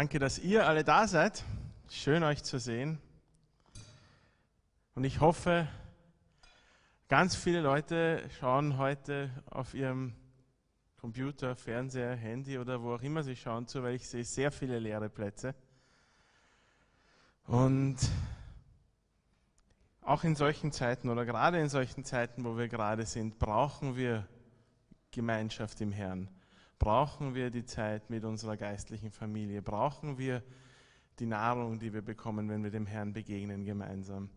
Danke, dass ihr alle da seid. Schön euch zu sehen. Und ich hoffe, ganz viele Leute schauen heute auf ihrem Computer, Fernseher, Handy oder wo auch immer sie schauen zu, weil ich sehe sehr viele leere Plätze. Und auch in solchen Zeiten oder gerade in solchen Zeiten, wo wir gerade sind, brauchen wir Gemeinschaft im Herrn brauchen wir die Zeit mit unserer geistlichen Familie, brauchen wir die Nahrung, die wir bekommen, wenn wir dem Herrn begegnen gemeinsam.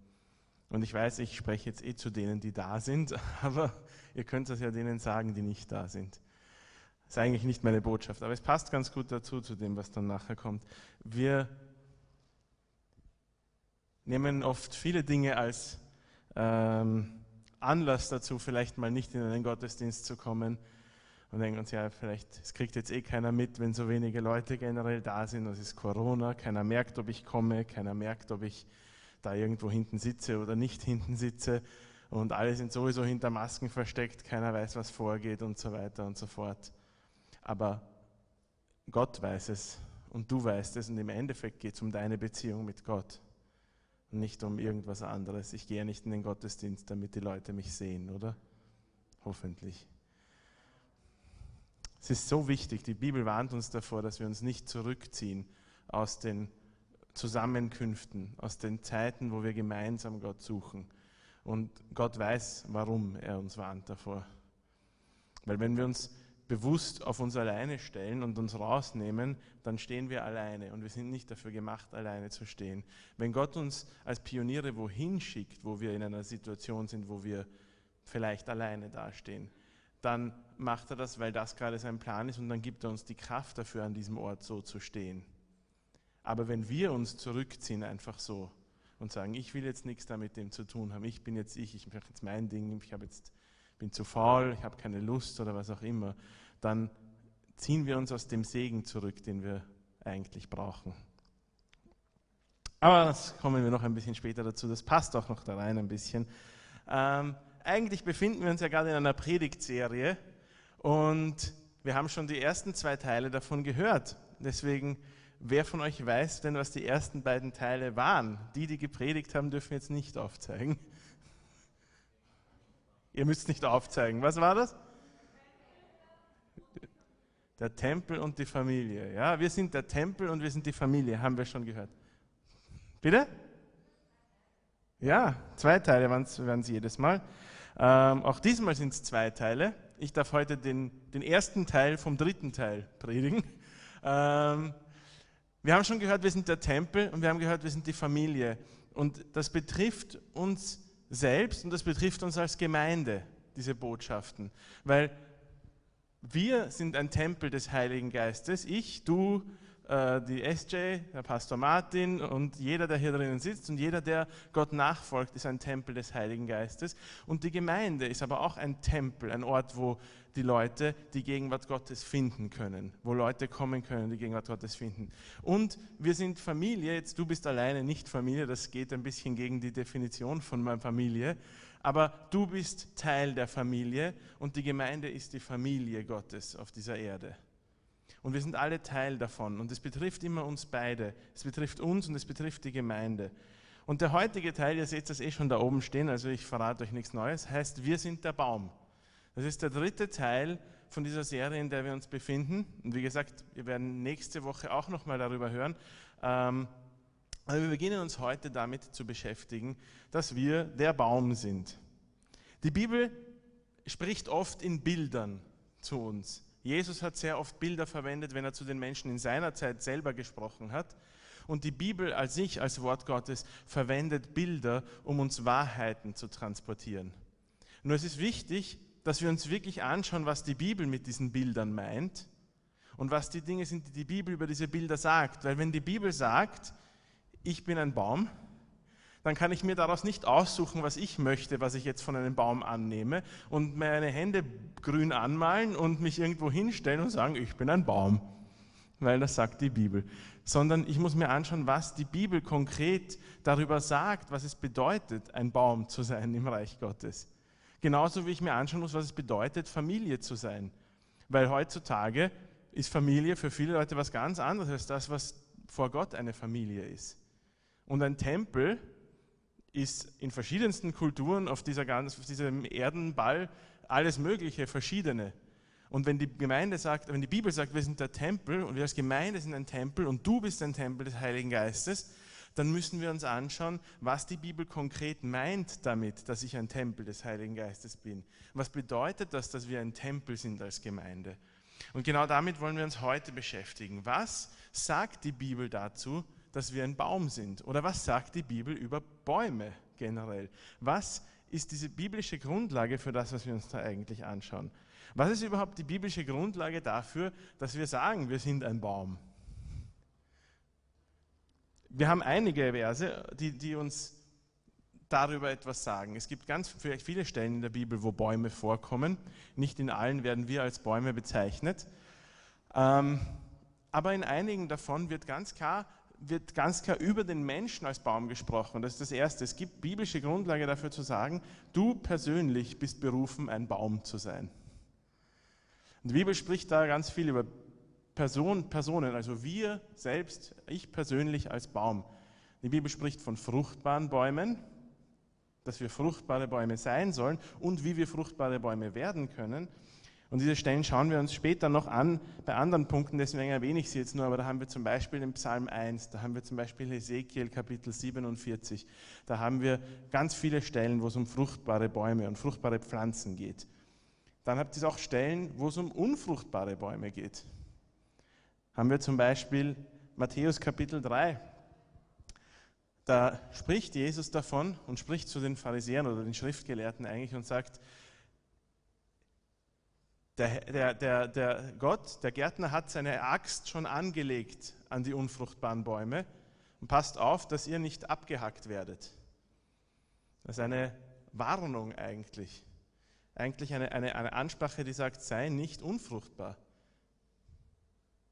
Und ich weiß, ich spreche jetzt eh zu denen, die da sind, aber ihr könnt es ja denen sagen, die nicht da sind. Das ist eigentlich nicht meine Botschaft, aber es passt ganz gut dazu, zu dem, was dann nachher kommt. Wir nehmen oft viele Dinge als ähm, Anlass dazu, vielleicht mal nicht in einen Gottesdienst zu kommen und denken uns, ja, vielleicht, es kriegt jetzt eh keiner mit, wenn so wenige Leute generell da sind, es ist Corona, keiner merkt, ob ich komme, keiner merkt, ob ich da irgendwo hinten sitze oder nicht hinten sitze und alle sind sowieso hinter Masken versteckt, keiner weiß, was vorgeht und so weiter und so fort. Aber Gott weiß es und du weißt es und im Endeffekt geht es um deine Beziehung mit Gott und nicht um irgendwas anderes. Ich gehe ja nicht in den Gottesdienst, damit die Leute mich sehen, oder? Hoffentlich. Es ist so wichtig, die Bibel warnt uns davor, dass wir uns nicht zurückziehen aus den Zusammenkünften, aus den Zeiten, wo wir gemeinsam Gott suchen. Und Gott weiß, warum er uns warnt davor. Weil wenn wir uns bewusst auf uns alleine stellen und uns rausnehmen, dann stehen wir alleine und wir sind nicht dafür gemacht, alleine zu stehen. Wenn Gott uns als Pioniere wohin schickt, wo wir in einer Situation sind, wo wir vielleicht alleine dastehen, dann macht er das, weil das gerade sein Plan ist und dann gibt er uns die Kraft dafür, an diesem Ort so zu stehen. Aber wenn wir uns zurückziehen einfach so und sagen, ich will jetzt nichts damit dem zu tun haben, ich bin jetzt ich, ich mache jetzt mein Ding, ich jetzt, bin zu faul, ich habe keine Lust oder was auch immer, dann ziehen wir uns aus dem Segen zurück, den wir eigentlich brauchen. Aber das kommen wir noch ein bisschen später dazu, das passt auch noch da rein ein bisschen. Ähm, eigentlich befinden wir uns ja gerade in einer Predigtserie und wir haben schon die ersten zwei Teile davon gehört. Deswegen, wer von euch weiß denn, was die ersten beiden Teile waren? Die, die gepredigt haben, dürfen jetzt nicht aufzeigen. Ihr müsst nicht aufzeigen. Was war das? Der Tempel und die Familie. Ja, wir sind der Tempel und wir sind die Familie, haben wir schon gehört. Bitte? Ja, zwei Teile waren es jedes Mal. Ähm, auch diesmal sind es zwei Teile. Ich darf heute den, den, ersten Teil vom dritten Teil predigen. Ähm, wir haben schon gehört, wir sind der Tempel und wir haben gehört, wir sind die Familie. Und das betrifft uns selbst und das betrifft uns als Gemeinde, diese Botschaften. Weil wir sind ein Tempel des Heiligen Geistes. Ich, du, äh, die SJ, der Pastor Martin und jeder, der hier drinnen sitzt und jeder, der Gott nachfolgt, ist ein Tempel des Heiligen Geistes. Und die Gemeinde ist aber auch ein Tempel, ein Ort, wo die Leute die Gegenwart Gottes finden können, wo Leute kommen können, die Gegenwart Gottes finden. Und wir sind Familie, jetzt du bist alleine nicht Familie, das geht ein bisschen gegen die Definition von meiner Familie, aber du bist Teil der Familie und die Gemeinde ist die Familie Gottes auf dieser Erde. Und wir sind alle Teil davon. Und es betrifft immer uns beide. Es betrifft uns und es betrifft die Gemeinde. Und der heutige Teil, ihr seht das eh schon da oben stehen, also ich verrate euch nichts Neues, heißt, wir sind der Baum. Das ist der dritte Teil von dieser Serie, in der wir uns befinden. Und wie gesagt, wir werden nächste Woche auch nochmal darüber hören. Ähm, aber wir beginnen uns heute damit zu beschäftigen, dass wir der Baum sind. Die Bibel spricht oft in Bildern zu uns. Jesus hat sehr oft Bilder verwendet, wenn er zu den Menschen in seiner Zeit selber gesprochen hat. Und die Bibel als sich, als Wort Gottes, verwendet Bilder, um uns Wahrheiten zu transportieren. Nur es ist wichtig, dass wir uns wirklich anschauen, was die Bibel mit diesen Bildern meint und was die Dinge sind, die die Bibel über diese Bilder sagt. Weil wenn die Bibel sagt, ich bin ein Baum, dann kann ich mir daraus nicht aussuchen, was ich möchte, was ich jetzt von einem Baum annehme und meine Hände grün anmalen und mich irgendwo hinstellen und sagen, ich bin ein Baum, weil das sagt die Bibel. Sondern ich muss mir anschauen, was die Bibel konkret darüber sagt, was es bedeutet, ein Baum zu sein im Reich Gottes. Genauso wie ich mir anschauen muss, was es bedeutet, Familie zu sein. Weil heutzutage ist Familie für viele Leute was ganz anderes als das, was vor Gott eine Familie ist. Und ein Tempel ist in verschiedensten Kulturen auf, dieser ganz, auf diesem Erdenball alles Mögliche, verschiedene. Und wenn die Gemeinde sagt, wenn die Bibel sagt, wir sind der Tempel und wir als Gemeinde sind ein Tempel und du bist ein Tempel des Heiligen Geistes, dann müssen wir uns anschauen, was die Bibel konkret meint damit, dass ich ein Tempel des Heiligen Geistes bin. Was bedeutet das, dass wir ein Tempel sind als Gemeinde? Und genau damit wollen wir uns heute beschäftigen. Was sagt die Bibel dazu, dass wir ein Baum sind? Oder was sagt die Bibel über Bäume generell? Was ist diese biblische Grundlage für das, was wir uns da eigentlich anschauen? Was ist überhaupt die biblische Grundlage dafür, dass wir sagen, wir sind ein Baum? Wir haben einige Verse, die, die uns darüber etwas sagen. Es gibt ganz viele Stellen in der Bibel, wo Bäume vorkommen. Nicht in allen werden wir als Bäume bezeichnet. Ähm, aber in einigen davon wird ganz klar wird ganz klar über den Menschen als Baum gesprochen. Das ist das Erste. Es gibt biblische Grundlage dafür zu sagen, du persönlich bist berufen, ein Baum zu sein. Und die Bibel spricht da ganz viel über Person, Personen, also wir selbst, ich persönlich als Baum. Die Bibel spricht von fruchtbaren Bäumen, dass wir fruchtbare Bäume sein sollen und wie wir fruchtbare Bäume werden können. Und diese Stellen schauen wir uns später noch an bei anderen Punkten, deswegen erwähne ich sie jetzt nur, aber da haben wir zum Beispiel im Psalm 1, da haben wir zum Beispiel Ezekiel Kapitel 47, da haben wir ganz viele Stellen, wo es um fruchtbare Bäume und fruchtbare Pflanzen geht. Dann habt ihr auch Stellen, wo es um unfruchtbare Bäume geht. Haben wir zum Beispiel Matthäus Kapitel 3. Da spricht Jesus davon und spricht zu den Pharisäern oder den Schriftgelehrten eigentlich und sagt, der, der, der, der Gott, der Gärtner hat seine Axt schon angelegt an die unfruchtbaren Bäume und passt auf, dass ihr nicht abgehackt werdet. Das ist eine Warnung eigentlich. Eigentlich eine, eine, eine Ansprache, die sagt, sei nicht unfruchtbar.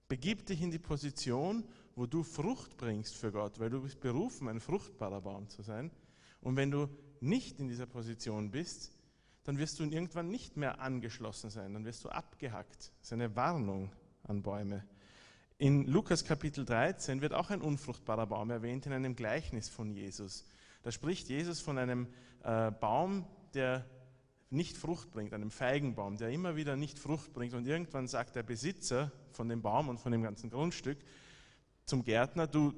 Begib dich in die Position, wo du Frucht bringst für Gott, weil du bist berufen, ein fruchtbarer Baum zu sein. Und wenn du nicht in dieser Position bist, dann wirst du irgendwann nicht mehr angeschlossen sein, dann wirst du abgehackt. Das ist eine Warnung an Bäume. In Lukas Kapitel 13 wird auch ein unfruchtbarer Baum erwähnt in einem Gleichnis von Jesus. Da spricht Jesus von einem äh, Baum, der nicht Frucht bringt, einem Feigenbaum, der immer wieder nicht Frucht bringt. Und irgendwann sagt der Besitzer von dem Baum und von dem ganzen Grundstück zum Gärtner, du,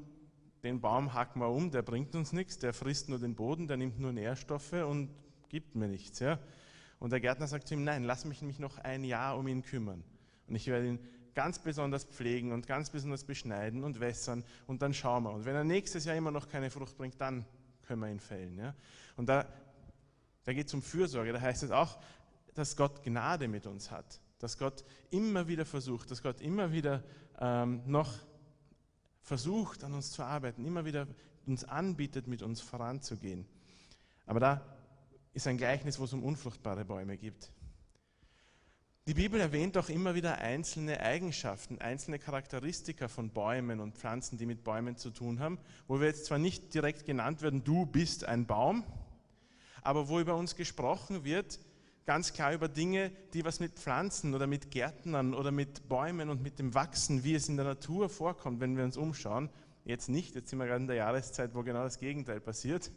den Baum hacken wir um, der bringt uns nichts, der frisst nur den Boden, der nimmt nur Nährstoffe und gibt mir nichts. Ja? Und der Gärtner sagt zu ihm, nein, lass mich mich noch ein Jahr um ihn kümmern. Und ich werde ihn ganz besonders pflegen und ganz besonders beschneiden und wässern und dann schauen wir. Und wenn er nächstes Jahr immer noch keine Frucht bringt, dann können wir ihn fällen. Ja? Und da, da geht es um Fürsorge. Da heißt es auch, dass Gott Gnade mit uns hat. Dass Gott immer wieder versucht, dass Gott immer wieder ähm, noch versucht, an uns zu arbeiten, immer wieder uns anbietet, mit uns voranzugehen. Aber da ist ein Gleichnis, wo es um unfruchtbare Bäume geht. Die Bibel erwähnt auch immer wieder einzelne Eigenschaften, einzelne Charakteristika von Bäumen und Pflanzen, die mit Bäumen zu tun haben, wo wir jetzt zwar nicht direkt genannt werden, du bist ein Baum, aber wo über uns gesprochen wird, ganz klar über Dinge, die was mit Pflanzen oder mit Gärtnern oder mit Bäumen und mit dem Wachsen, wie es in der Natur vorkommt, wenn wir uns umschauen. Jetzt nicht, jetzt sind wir gerade in der Jahreszeit, wo genau das Gegenteil passiert.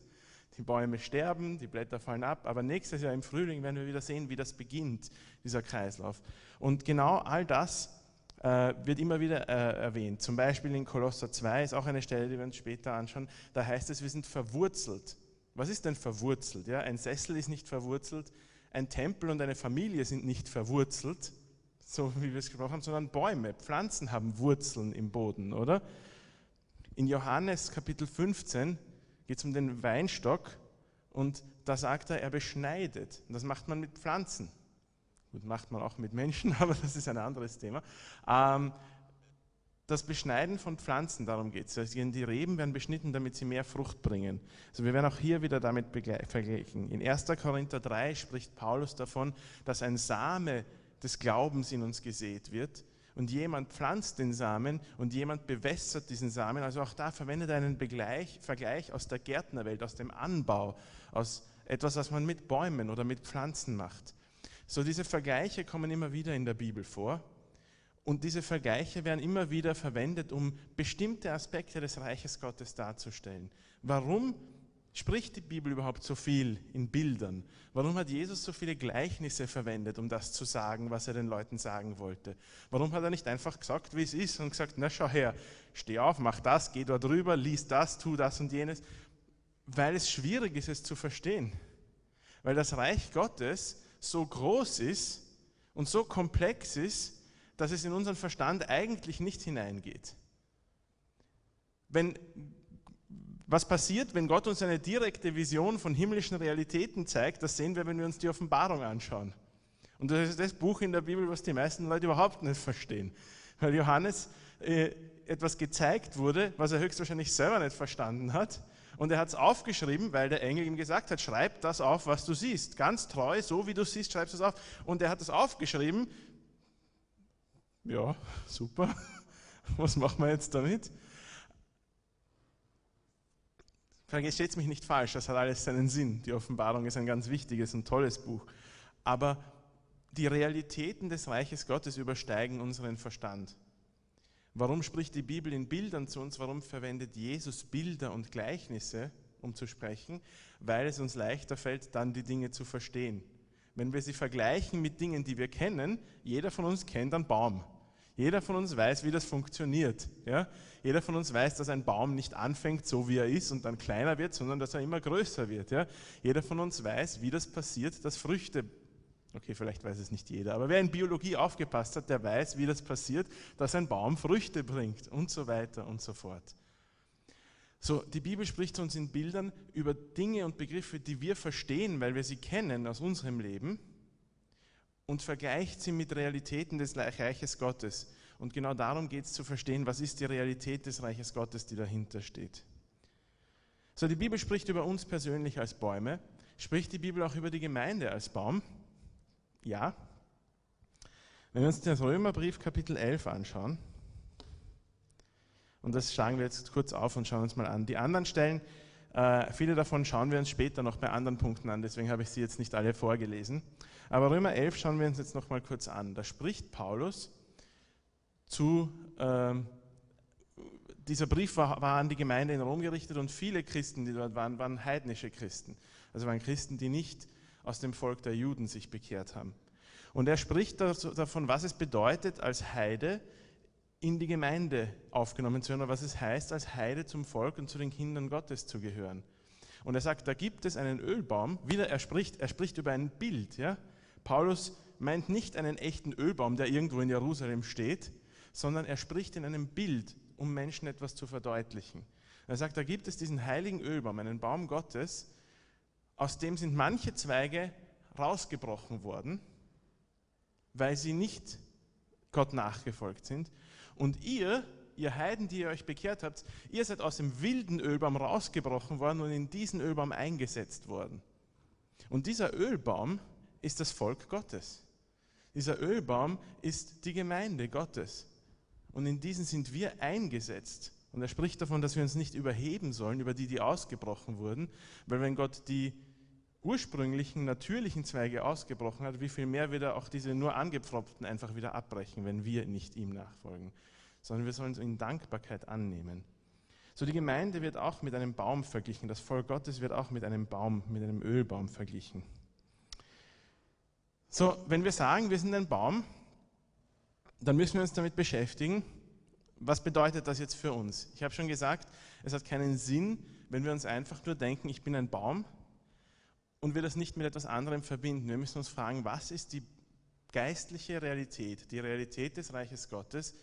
Die Bäume sterben, die Blätter fallen ab, aber nächstes Jahr im Frühling werden wir wieder sehen, wie das beginnt, dieser Kreislauf. Und genau all das äh, wird immer wieder äh, erwähnt. Zum Beispiel in Kolosser 2 ist auch eine Stelle, die wir uns später anschauen. Da heißt es, wir sind verwurzelt. Was ist denn verwurzelt? Ja, ein Sessel ist nicht verwurzelt, ein Tempel und eine Familie sind nicht verwurzelt, so wie wir es gesprochen haben, sondern Bäume, Pflanzen haben Wurzeln im Boden, oder? In Johannes Kapitel 15 geht es um den Weinstock und da sagt er, er beschneidet. Und das macht man mit Pflanzen. Gut, macht man auch mit Menschen, aber das ist ein anderes Thema. Ähm, das Beschneiden von Pflanzen, darum geht es. Die Reben werden beschnitten, damit sie mehr Frucht bringen. Also wir werden auch hier wieder damit vergleichen. In 1. Korinther 3 spricht Paulus davon, dass ein Same des Glaubens in uns gesät wird und jemand pflanzt den Samen und jemand bewässert diesen Samen. Also auch da verwendet er einen Begleich, Vergleich aus der Gärtnerwelt, aus dem Anbau, aus etwas, was man mit Bäumen oder mit Pflanzen macht. So diese Vergleiche kommen immer wieder in der Bibel vor. Und diese Vergleiche werden immer wieder verwendet, um bestimmte Aspekte des Reiches Gottes darzustellen. Warum spricht die Bibel überhaupt so viel in Bildern? Warum hat Jesus so viele Gleichnisse verwendet, um das zu sagen, was er den Leuten sagen wollte? Warum hat er nicht einfach gesagt, wie es ist und gesagt, na schau her, steh auf, mach das, geh dort rüber, lies das, tu das und jenes? Weil es schwierig ist, es zu verstehen. Weil das Reich Gottes so groß ist und so komplex ist, dass es in unseren Verstand eigentlich nicht hineingeht. Wenn, was passiert, wenn Gott uns eine direkte Vision von himmlischen Realitäten zeigt, das sehen wir, wenn wir uns die Offenbarung anschauen. Und das ist das Buch in der Bibel, was die meisten Leute überhaupt nicht verstehen. Weil Johannes äh, etwas gezeigt wurde, was er höchstwahrscheinlich selber nicht verstanden hat. Und er hat es aufgeschrieben, weil der Engel ihm gesagt hat, schreib das auf, was du siehst. Ganz treu, so wie du siehst, schreibst du es auf. Und er hat es aufgeschrieben, ja, super, was machen wir jetzt damit? Versteht mich nicht falsch, das hat alles seinen Sinn. Die Offenbarung ist ein ganz wichtiges und tolles Buch. Aber die Realitäten des Reiches Gottes übersteigen unseren Verstand. Warum spricht die Bibel in Bildern zu uns? Warum verwendet Jesus Bilder und Gleichnisse, um zu sprechen? Weil es uns leichter fällt, dann die Dinge zu verstehen. Wenn wir sie vergleichen mit Dingen, die wir kennen, jeder von uns kennt einen Baum. Jeder von uns weiß, wie das funktioniert. Ja? Jeder von uns weiß, dass ein Baum nicht anfängt so, wie er ist und dann kleiner wird, sondern dass er immer größer wird. Ja? Jeder von uns weiß, wie das passiert, dass Früchte, okay, vielleicht weiß es nicht jeder, aber wer in Biologie aufgepasst hat, der weiß, wie das passiert, dass ein Baum Früchte bringt und so weiter und so fort. So, die Bibel spricht uns in Bildern über Dinge und Begriffe, die wir verstehen, weil wir sie kennen aus unserem Leben und vergleicht sie mit Realitäten des Reiches Gottes. Und genau darum geht es zu verstehen, was ist die Realität des Reiches Gottes, die dahinter steht. So, die Bibel spricht über uns persönlich als Bäume. Spricht die Bibel auch über die Gemeinde als Baum? Ja. Wenn wir uns den Römerbrief Kapitel 11 anschauen, und das schlagen wir jetzt kurz auf und schauen uns mal an. Die anderen Stellen, äh, viele davon schauen wir uns später noch bei anderen Punkten an, deswegen habe ich sie jetzt nicht alle vorgelesen. Aber Römer 11 schauen wir uns jetzt noch mal kurz an. Da spricht Paulus zu, ähm, dieser Brief war, war, an die Gemeinde in Rom gerichtet und viele Christen, die dort waren, waren heidnische Christen. Also waren Christen, die nicht aus dem Volk der Juden sich bekehrt haben. Und er spricht davon, was es bedeutet, als Heide in die Gemeinde aufgenommen zu werden, oder was es heißt, als Heide zum Volk und zu den Kindern Gottes zu gehören. Und er sagt, da gibt es einen Ölbaum, wieder er spricht, er spricht über ein Bild, ja, Paulus meint nicht einen echten Ölbaum, der irgendwo in Jerusalem steht, sondern er spricht in einem Bild, um Menschen etwas zu verdeutlichen. Er sagt, da gibt es diesen heiligen Ölbaum, einen Baum Gottes, aus dem sind manche Zweige rausgebrochen worden, weil sie nicht Gott nachgefolgt sind. Und ihr, ihr Heiden, die ihr euch bekehrt habt, ihr seid aus dem wilden Ölbaum rausgebrochen worden und in diesen Ölbaum eingesetzt worden. Und dieser Ölbaum ist das Volk Gottes. Dieser Ölbaum ist die Gemeinde Gottes. Und in diesen sind wir eingesetzt. Und er spricht davon, dass wir uns nicht überheben sollen über die, die ausgebrochen wurden, weil wenn Gott die ursprünglichen natürlichen Zweige ausgebrochen hat, wie viel mehr wird er auch diese nur angepfropften einfach wieder abbrechen, wenn wir nicht ihm nachfolgen, sondern wir sollen es in Dankbarkeit annehmen. So die Gemeinde wird auch mit einem Baum verglichen, das Volk Gottes wird auch mit einem Baum, mit einem Ölbaum verglichen. So, wenn wir sagen, wir sind ein Baum, dann müssen wir uns damit beschäftigen, was bedeutet das jetzt für uns? Ich habe schon gesagt, es hat keinen Sinn, wenn wir uns einfach nur denken, ich bin ein Baum und wir das nicht mit etwas anderem verbinden. Wir müssen uns fragen, was ist die geistliche Realität, die Realität des Reiches Gottes,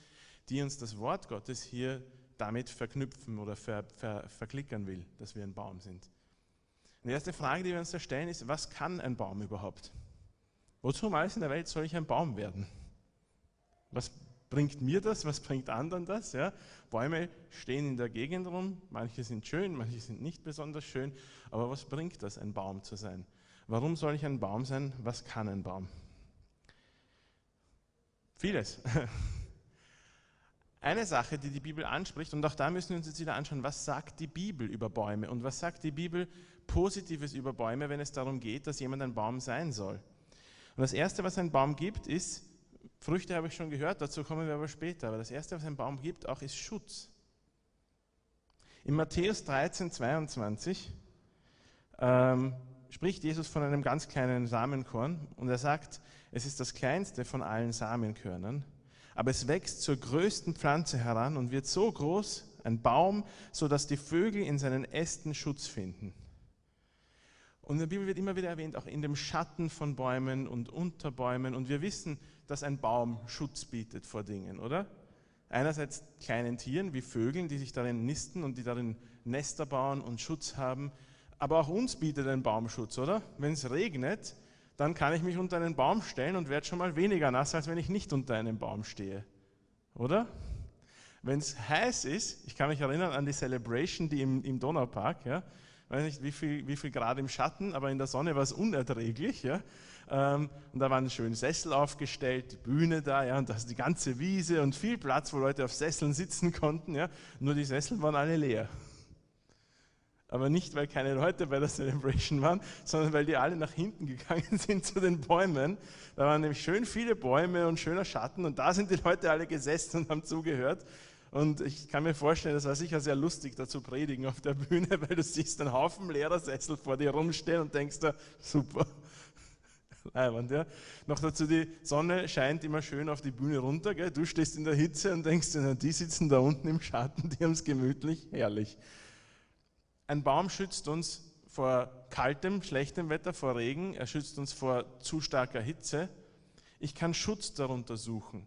die uns das Wort Gottes hier damit verknüpfen oder ver, ver, verklickern will, dass wir ein Baum sind. Und die erste Frage, die wir uns da stellen, ist, was kann ein Baum überhaupt? Wozu um alles in der Welt soll ich ein Baum werden? Was bringt mir das? Was bringt anderen das? Ja? Bäume stehen in der Gegend rum, manche sind schön, manche sind nicht besonders schön, aber was bringt das, ein Baum zu sein? Warum soll ich ein Baum sein? Was kann ein Baum? Vieles. Eine Sache, die die Bibel anspricht, und auch da müssen wir uns jetzt wieder anschauen, was sagt die Bibel über Bäume und was sagt die Bibel Positives über Bäume, wenn es darum geht, dass jemand ein Baum sein soll. Und das Erste, was ein Baum gibt, ist Früchte habe ich schon gehört, dazu kommen wir aber später. Aber das Erste, was ein Baum gibt, auch ist Schutz. In Matthäus 13, 22 ähm, spricht Jesus von einem ganz kleinen Samenkorn und er sagt, es ist das kleinste von allen Samenkörnern, aber es wächst zur größten Pflanze heran und wird so groß, ein Baum, sodass die Vögel in seinen Ästen Schutz finden. Und in der Bibel wird immer wieder erwähnt, auch in dem Schatten von Bäumen und unter Bäumen. Und wir wissen, dass ein Baum Schutz bietet vor Dingen, oder? Einerseits kleinen Tieren wie Vögeln, die sich darin nisten und die darin Nester bauen und Schutz haben. Aber auch uns bietet ein Baum Schutz, oder? Wenn es regnet, dann kann ich mich unter einen Baum stellen und werde schon mal weniger nass, als wenn ich nicht unter einem Baum stehe. Oder? Wenn es heiß ist, ich kann mich erinnern an die Celebration, die im, im Donaupark, ja, weiß nicht wie viel, wie viel Grad im Schatten, aber in der Sonne war es unerträglich. Ja. Ähm, und da waren schöne Sessel aufgestellt, die Bühne da, ja, und da ist die ganze Wiese und viel Platz, wo Leute auf Sesseln sitzen konnten. Ja. Nur die Sessel waren alle leer. Aber nicht, weil keine Leute bei der Celebration waren, sondern weil die alle nach hinten gegangen sind zu den Bäumen. Da waren nämlich schön viele Bäume und schöner Schatten und da sind die Leute alle gesessen und haben zugehört. Und ich kann mir vorstellen, das war sicher sehr lustig, da zu predigen auf der Bühne, weil du siehst einen Haufen Lehrersessel vor dir rumstehen und denkst da, super, leibend, ja. Noch dazu, die Sonne scheint immer schön auf die Bühne runter, gell? du stehst in der Hitze und denkst dir, die sitzen da unten im Schatten, die haben es gemütlich, herrlich. Ein Baum schützt uns vor kaltem, schlechtem Wetter, vor Regen, er schützt uns vor zu starker Hitze. Ich kann Schutz darunter suchen.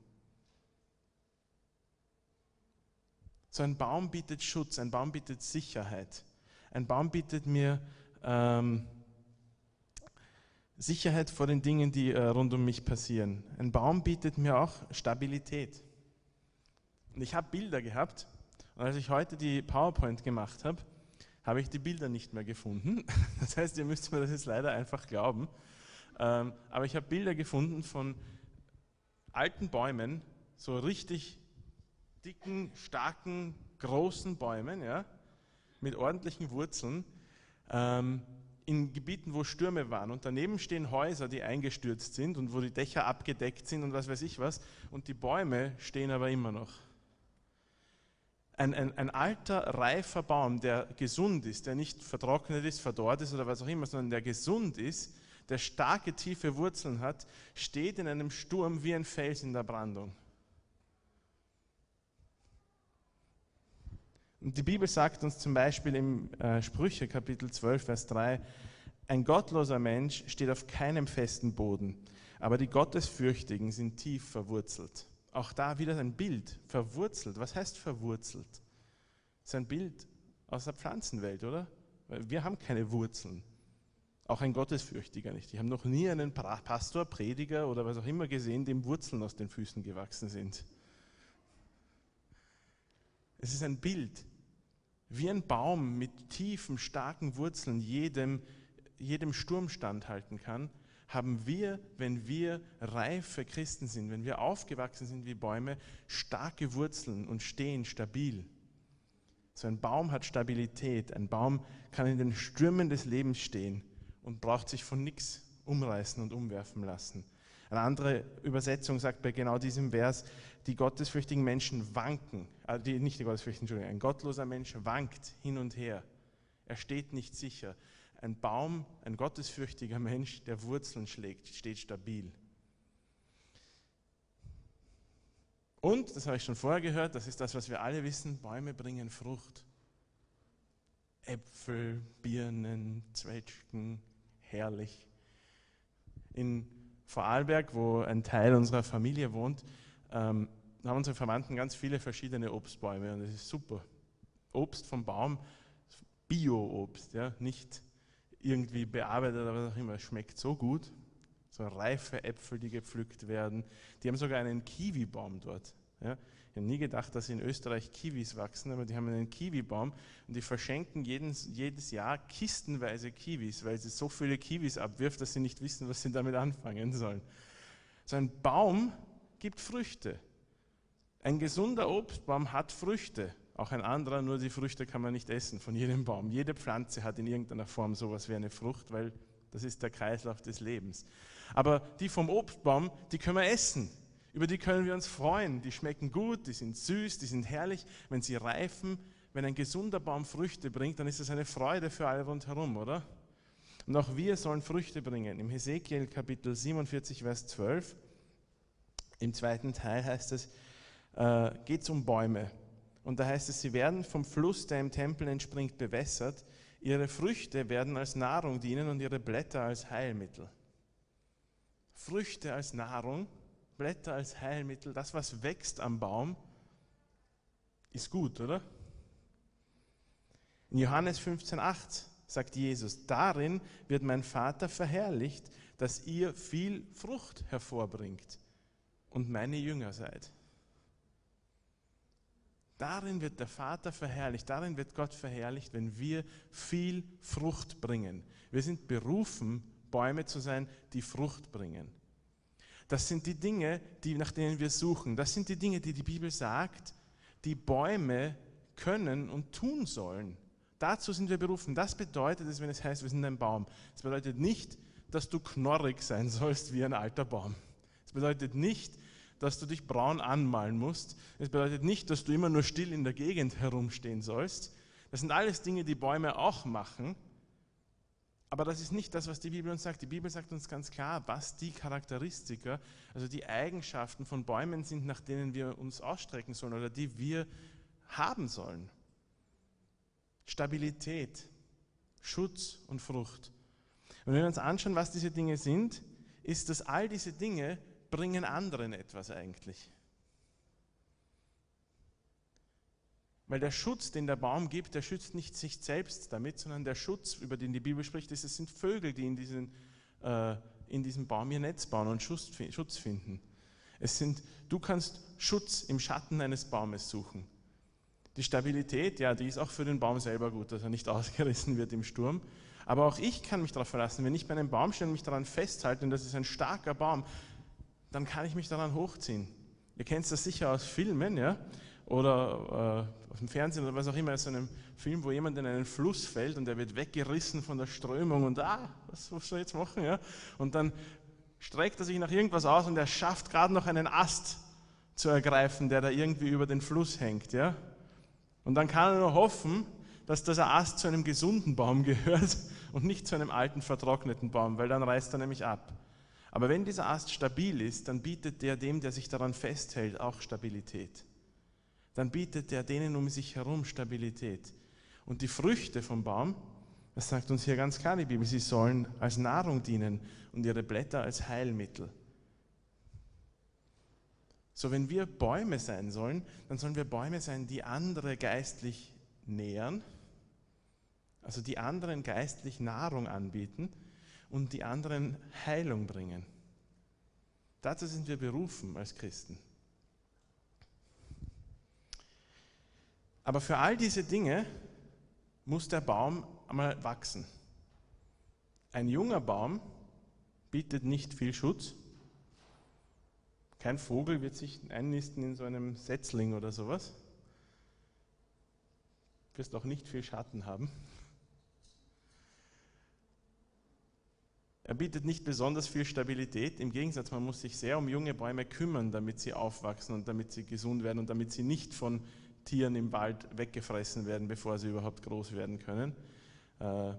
So ein Baum bietet Schutz, ein Baum bietet Sicherheit. Ein Baum bietet mir ähm, Sicherheit vor den Dingen, die äh, rund um mich passieren. Ein Baum bietet mir auch Stabilität. Und ich habe Bilder gehabt. Und als ich heute die PowerPoint gemacht habe, habe ich die Bilder nicht mehr gefunden. Das heißt, ihr müsst mir das jetzt leider einfach glauben. Ähm, aber ich habe Bilder gefunden von alten Bäumen, so richtig dicken, starken, großen Bäumen, ja, mit ordentlichen Wurzeln, ähm, in Gebieten, wo Stürme waren. Und daneben stehen Häuser, die eingestürzt sind und wo die Dächer abgedeckt sind und was weiß ich was. Und die Bäume stehen aber immer noch. Ein, ein, ein, alter, reifer Baum, der gesund ist, der nicht vertrocknet ist, verdorrt ist oder was auch immer, sondern der gesund ist, der starke, tiefe Wurzeln hat, steht in einem Sturm wie ein Fels in der Brandung. Und die Bibel sagt uns zum Beispiel im äh, Sprüche Kapitel 12, Vers 3, ein gottloser Mensch steht auf keinem festen Boden, aber die Gottesfürchtigen sind tief verwurzelt. Auch da wieder ein Bild, verwurzelt. Was heißt verwurzelt? Das ist ein Bild aus der Pflanzenwelt, oder? Wir haben keine Wurzeln. Auch ein Gottesfürchtiger nicht. Ich habe noch nie einen Pastor, Prediger oder was auch immer gesehen, dem Wurzeln aus den Füßen gewachsen sind. Es ist ein Bild wie ein Baum mit tiefen, starken Wurzeln jedem, jedem Sturm standhalten kann, haben wir, wenn wir reife Christen sind, wenn wir aufgewachsen sind wie Bäume, starke Wurzeln und stehen stabil. So ein Baum hat Stabilität. Ein Baum kann in den Stürmen des Lebens stehen und braucht sich von nichts umreißen und umwerfen lassen. Eine andere Übersetzung sagt bei genau diesem Vers, die gottesfürchtigen Menschen wanken, äh, die, nicht die gottesfürchtigen, Entschuldigung, ein gottloser Mensch wankt hin und her. Er steht nicht sicher. Ein Baum, ein gottesfürchtiger Mensch, der Wurzeln schlägt, steht stabil. Und, das habe ich schon vorher gehört, das ist das, was wir alle wissen, Bäume bringen Frucht. Äpfel, Birnen, Zwetschgen, herrlich. In Vorarlberg, wo ein Teil unserer Familie wohnt, ähm, haben unsere Verwandten ganz viele verschiedene Obstbäume und das ist super. Obst vom Baum, Bio-Obst, ja, nicht irgendwie bearbeitet oder was auch immer. Schmeckt so gut. So reife Äpfel, die gepflückt werden. Die haben sogar einen Kiwi-Baum dort. Ja. Ich habe nie gedacht, dass in Österreich Kiwis wachsen, aber die haben einen Kiwi-Baum und die verschenken jedes, jedes Jahr kistenweise Kiwis, weil sie so viele Kiwis abwirft, dass sie nicht wissen, was sie damit anfangen sollen. So ein Baum gibt Früchte. Ein gesunder Obstbaum hat Früchte. Auch ein anderer, nur die Früchte kann man nicht essen von jedem Baum. Jede Pflanze hat in irgendeiner Form sowas wie eine Frucht, weil das ist der Kreislauf des Lebens. Aber die vom Obstbaum, die können wir essen. Über die können wir uns freuen. Die schmecken gut, die sind süß, die sind herrlich. Wenn sie reifen, wenn ein gesunder Baum Früchte bringt, dann ist das eine Freude für alle rundherum, oder? Und auch wir sollen Früchte bringen. Im Hesekiel Kapitel 47, Vers 12, im zweiten Teil heißt es, äh, geht es um Bäume. Und da heißt es, sie werden vom Fluss, der im Tempel entspringt, bewässert. Ihre Früchte werden als Nahrung dienen und ihre Blätter als Heilmittel. Früchte als Nahrung, Blätter als Heilmittel, das, was wächst am Baum, ist gut, oder? In Johannes 15,8 sagt Jesus, darin wird mein Vater verherrlicht, dass ihr viel Frucht hervorbringt und meine Jünger seid. Darin wird der Vater verherrlicht, darin wird Gott verherrlicht, wenn wir viel Frucht bringen. Wir sind berufen, Bäume zu sein, die Frucht bringen. Das sind die Dinge, die, nach denen wir suchen. Das sind die Dinge, die die Bibel sagt, die Bäume können und tun sollen. Dazu sind wir berufen. Das bedeutet es, wenn es heißt, wir sind ein Baum. Das bedeutet nicht, dass du knorrig sein sollst wie ein alter Baum. Es bedeutet nicht, dass du dich braun anmalen musst. Es bedeutet nicht, dass du immer nur still in der Gegend herumstehen sollst. Das sind alles Dinge, die Bäume auch machen. Aber das ist nicht das, was die Bibel uns sagt. Die Bibel sagt uns ganz klar, was die Charakteristika, also die Eigenschaften von Bäumen sind, nach denen wir uns ausstrecken sollen oder die wir haben sollen. Stabilität, Schutz und Frucht. Und wenn wir uns anschauen, was diese Dinge sind, ist, dass all diese Dinge bringen anderen etwas eigentlich. Weil der Schutz, den der Baum gibt, der schützt nicht sich selbst damit, sondern der Schutz, über den die Bibel spricht, ist, es sind Vögel, die in, diesen, äh, in diesem Baum ihr Netz bauen und Schutz, finden. Es sind, du kannst Schutz im Schatten eines Baumes suchen. Die Stabilität, ja, die ist auch für den Baum selber gut, dass er nicht ausgerissen wird im Sturm. Aber auch ich kann mich darauf verlassen. Wenn ich bei einem Baum stehe und mich daran festhalte, und das ist ein starker Baum, dann kann ich mich daran hochziehen. Ihr kennt das sicher aus Filmen, ja? Oder äh, auf dem Fernsehen oder was auch immer, so einem Film, wo jemand in einen Fluss fällt und er wird weggerissen von der Strömung und ah, was soll ich jetzt machen? Ja? Und dann streckt er sich nach irgendwas aus und er schafft gerade noch einen Ast zu ergreifen, der da irgendwie über den Fluss hängt. Ja? Und dann kann er nur hoffen, dass dieser Ast zu einem gesunden Baum gehört und nicht zu einem alten, vertrockneten Baum, weil dann reißt er nämlich ab. Aber wenn dieser Ast stabil ist, dann bietet der dem, der sich daran festhält, auch Stabilität. Dann bietet der denen um sich herum Stabilität. Und die Früchte vom Baum, das sagt uns hier ganz klar die Bibel, sie sollen als Nahrung dienen und ihre Blätter als Heilmittel. So, wenn wir Bäume sein sollen, dann sollen wir Bäume sein, die andere geistlich nähern, also die anderen geistlich Nahrung anbieten und die anderen Heilung bringen. Dazu sind wir berufen als Christen. Aber für all diese Dinge muss der Baum einmal wachsen. Ein junger Baum bietet nicht viel Schutz, kein Vogel wird sich einnisten in so einem Setzling oder sowas. Du wirst auch nicht viel Schatten haben. Er bietet nicht besonders viel Stabilität. Im Gegensatz, man muss sich sehr um junge Bäume kümmern, damit sie aufwachsen und damit sie gesund werden und damit sie nicht von Tieren im Wald weggefressen werden, bevor sie überhaupt groß werden können. Äh, da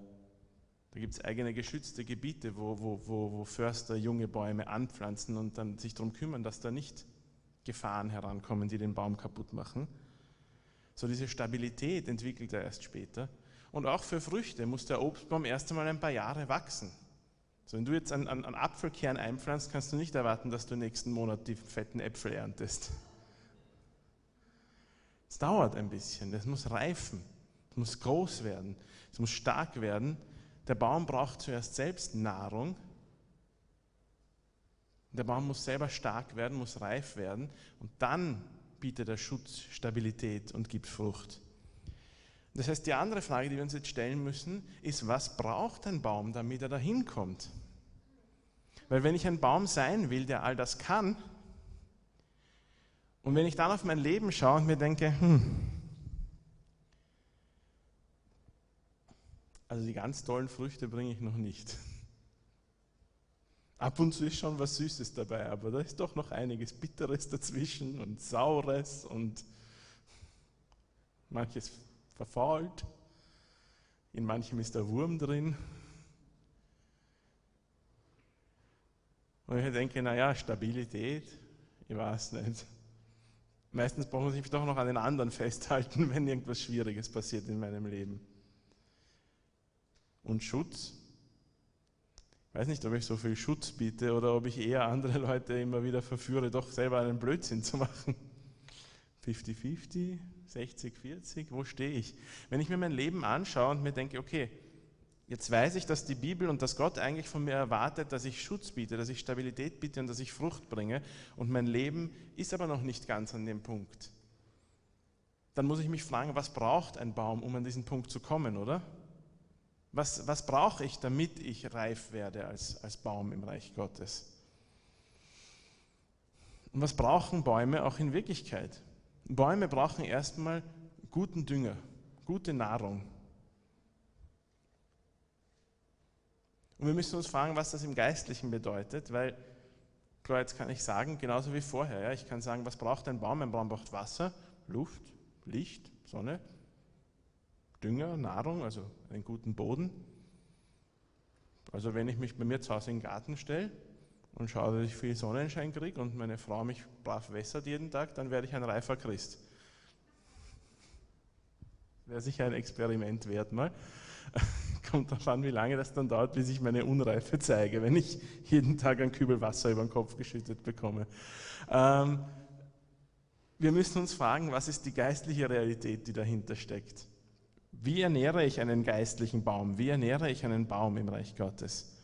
gibt es eigene geschützte Gebiete, wo, wo, wo, wo Förster junge Bäume anpflanzen und dann sich darum kümmern, dass da nicht Gefahren herankommen, die den Baum kaputt machen. So diese Stabilität entwickelt er erst später. Und auch für Früchte muss der Obstbaum erst einmal ein paar Jahre wachsen. So, wenn du jetzt einen, einen Apfelkern einpflanzt, kannst du nicht erwarten, dass du nächsten Monat die fetten Äpfel erntest. Es dauert ein bisschen, es muss reifen, es muss groß werden, es muss stark werden der Baum braucht zuerst selbst Nahrung. Der Baum muss selber stark werden, muss reif werden und dann bietet er Schutz, Stabilität und gibt Frucht. Das heißt, die andere Frage, die wir uns jetzt stellen müssen, ist, was braucht ein Baum, damit er dahin kommt? Weil wenn ich ein Baum sein will, der all das kann, und wenn ich dann auf mein Leben schaue und mir denke, hm, Also die ganz tollen Früchte bringe ich noch nicht. Ab und zu ist schon was Süßes dabei, aber da ist doch noch einiges Bitteres dazwischen und Saures und manches verfault. In manchem ist der Wurm drin. Und ich denke, naja, Stabilität, ich weiß nicht. Meistens brauchen sich doch noch an den anderen festhalten, wenn irgendwas Schwieriges passiert in meinem Leben. Und Schutz? Ich weiß nicht, ob ich so viel Schutz biete oder ob ich eher andere Leute immer wieder verführe, doch selber einen Blödsinn zu machen. 50-50, 60-40, wo stehe ich? Wenn ich mir mein Leben anschaue und mir denke, okay, jetzt weiß ich, dass die Bibel und dass Gott eigentlich von mir erwartet, dass ich Schutz biete, dass ich Stabilität biete und dass ich Frucht bringe und mein Leben ist aber noch nicht ganz an dem Punkt. Dann muss ich mich fragen, was braucht ein Baum, um an diesen Punkt zu kommen, oder? Was, was brauche ich, damit ich reif werde als, als Baum im Reich Gottes? Und was brauchen Bäume auch in Wirklichkeit? Bäume brauchen erstmal guten Dünger, gute Nahrung. Und wir müssen uns fragen, was das im Geistlichen bedeutet, weil, klar, jetzt kann ich sagen, genauso wie vorher, ja, ich kann sagen, was braucht ein Baum? Ein Baum braucht Wasser, Luft, Licht, Sonne, Dünger, Nahrung, also einen guten Boden. Also wenn ich mich bei mir zu Hause in den Garten stelle und schaue, dass ich viel Sonnenschein kriege und meine Frau mich brav wässert jeden Tag, dann werde ich ein reifer Christ. Wäre sicher ein Experiment wert mal. Kommt darauf an, wie lange das dann dauert, bis ich meine Unreife zeige, wenn ich jeden Tag ein Kübel Wasser über den Kopf geschüttet bekomme. Ähm, wir müssen uns fragen, was ist die geistliche Realität, die dahinter steckt? Wie ernähre ich einen geistlichen Baum? Wie ernähre ich einen Baum im Reich Gottes?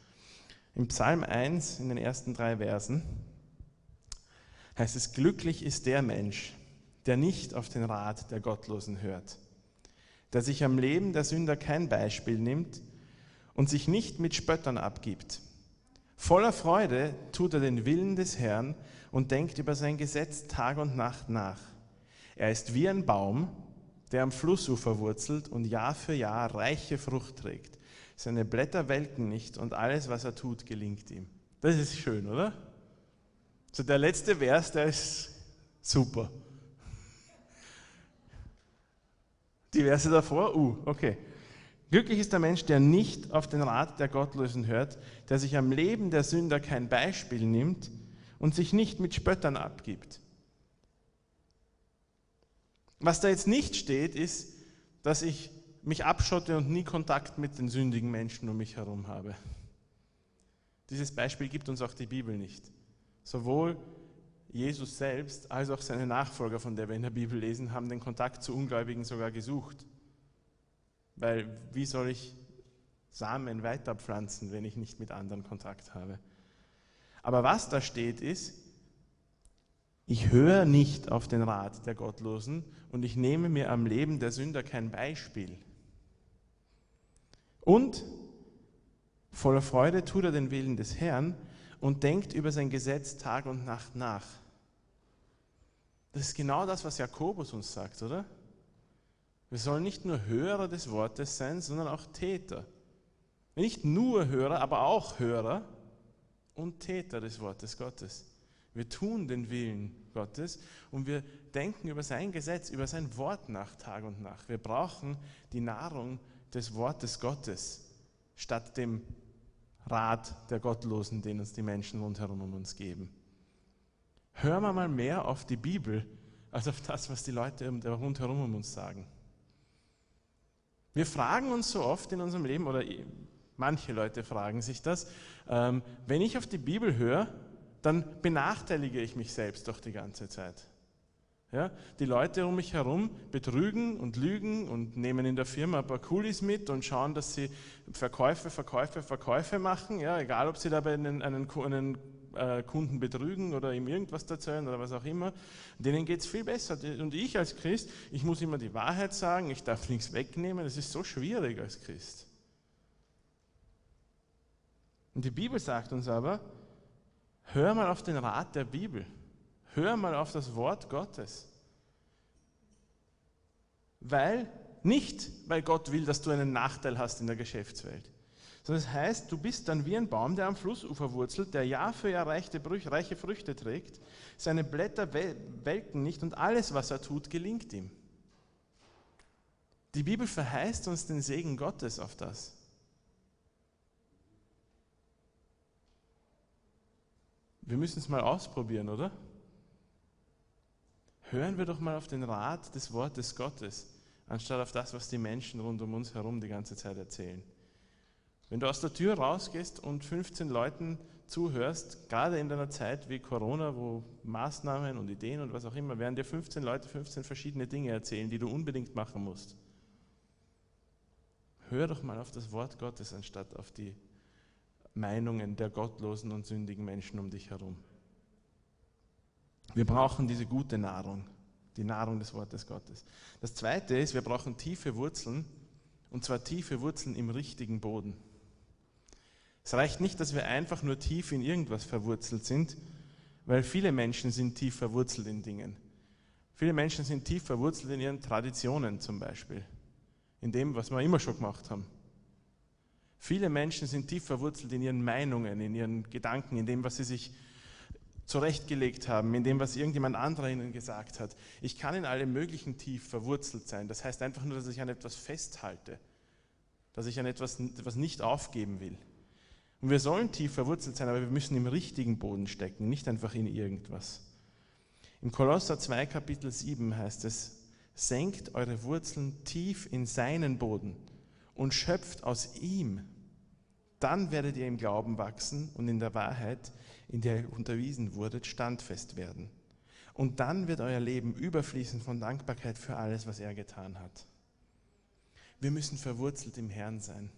Im Psalm 1, in den ersten drei Versen, heißt es, glücklich ist der Mensch, der nicht auf den Rat der Gottlosen hört, der sich am Leben der Sünder kein Beispiel nimmt und sich nicht mit Spöttern abgibt. Voller Freude tut er den Willen des Herrn und denkt über sein Gesetz Tag und Nacht nach. Er ist wie ein Baum, der am Flussufer wurzelt und Jahr für Jahr reiche Frucht trägt. Seine Blätter welken nicht und alles, was er tut, gelingt ihm. Das ist schön, oder? So der letzte Vers, der ist super. Die Verse davor, uh, okay. Glücklich ist der Mensch, der nicht auf den Rat der Gottlosen hört, der sich am Leben der Sünder kein Beispiel nimmt und sich nicht mit Spöttern abgibt. Was da jetzt nicht steht, ist, dass ich mich abschotte und nie Kontakt mit den sündigen Menschen um mich herum habe. Dieses Beispiel gibt uns auch die Bibel nicht. Sowohl Jesus selbst als auch seine Nachfolger, von der wir in der Bibel lesen, haben den Kontakt zu Ungläubigen sogar gesucht. Weil wie soll ich Samen weiterpflanzen, wenn ich nicht mit anderen Kontakt habe? Aber was da steht ist, ich höre nicht auf den Rat der Gottlosen und ich nehme mir am Leben der Sünder kein Beispiel. Und voller Freude tut er den Willen des Herrn und denkt über sein Gesetz Tag und Nacht nach. Das ist genau das, was Jakobus uns sagt, oder? Wir sollen nicht nur Hörer des Wortes sein, sondern auch Täter. Nicht nur Hörer, aber auch Hörer und Täter des Wortes Gottes. Wir tun den Willen Gottes und wir denken über sein Gesetz, über sein Wort nach Tag und Nacht. Wir brauchen die Nahrung des Wortes Gottes statt dem Rat der Gottlosen, den uns die Menschen rundherum um uns geben. Hören wir mal mehr auf die Bibel als auf das, was die Leute rundherum um uns sagen. Wir fragen uns so oft in unserem Leben, oder manche Leute fragen sich das, ähm, wenn ich auf die Bibel höre, dann benachteilige ich mich selbst doch die ganze Zeit. Ja, die Leute um mich herum betrügen und lügen und nehmen in der Firma ein paar Kulis mit und schauen, dass sie Verkäufe, Verkäufe, Verkäufe machen. Ja, egal, ob sie dabei einen, einen, einen äh, Kunden betrügen oder ihm irgendwas erzählen oder was auch immer. Denen geht es viel besser. Und ich als Christ, ich muss immer die Wahrheit sagen, ich darf nichts wegnehmen. Das ist so schwierig als Christ. Und die Bibel sagt uns aber, Hör mal auf den Rat der Bibel. Hör mal auf das Wort Gottes. Weil, nicht weil Gott will, dass du einen Nachteil hast in der Geschäftswelt, So, das heißt, du bist dann wie ein Baum, der am Flussufer wurzelt, der Jahr für Jahr reiche Früchte trägt, seine Blätter welken nicht und alles, was er tut, gelingt ihm. Die Bibel verheißt uns den Segen Gottes auf das. Wir müssen es mal ausprobieren, oder? Hören wir doch mal auf den Rat des Wortes Gottes, anstatt auf das, was die Menschen rund um uns herum die ganze Zeit erzählen. Wenn du aus der Tür rausgehst und 15 Leuten zuhörst, gerade in einer Zeit wie Corona, wo Maßnahmen und Ideen und was auch immer, werden dir 15 Leute 15 verschiedene Dinge erzählen, die du unbedingt machen musst. Hör doch mal auf das Wort Gottes, anstatt auf die Meinungen der gottlosen und sündigen Menschen um dich herum. Wir brauchen diese gute Nahrung, die Nahrung des Wortes Gottes. Das Zweite ist, wir brauchen tiefe Wurzeln, und zwar tiefe Wurzeln im richtigen Boden. Es reicht nicht, dass wir einfach nur tief in irgendwas verwurzelt sind, weil viele Menschen sind tief verwurzelt in Dingen. Viele Menschen sind tief verwurzelt in ihren Traditionen zum Beispiel, in dem, was wir immer schon gemacht haben. Viele Menschen sind tief verwurzelt in ihren Meinungen, in ihren Gedanken, in dem, was sie sich zurechtgelegt haben, in dem, was irgendjemand anderer ihnen gesagt hat. Ich kann in allem Möglichen tief verwurzelt sein. Das heißt einfach nur, dass ich an etwas festhalte, dass ich an etwas, etwas nicht aufgeben will. Und wir sollen tief verwurzelt sein, aber wir müssen im richtigen Boden stecken, nicht einfach in irgendwas. Im Kolosser 2, Kapitel 7 heißt es, senkt eure Wurzeln tief in seinen Boden und schöpft aus ihm dann werdet ihr im Glauben wachsen und in der Wahrheit, in der ihr unterwiesen wurdet, standfest werden. Und dann wird euer Leben überfließen von Dankbarkeit für alles, was er getan hat. Wir müssen verwurzelt im Herrn sein.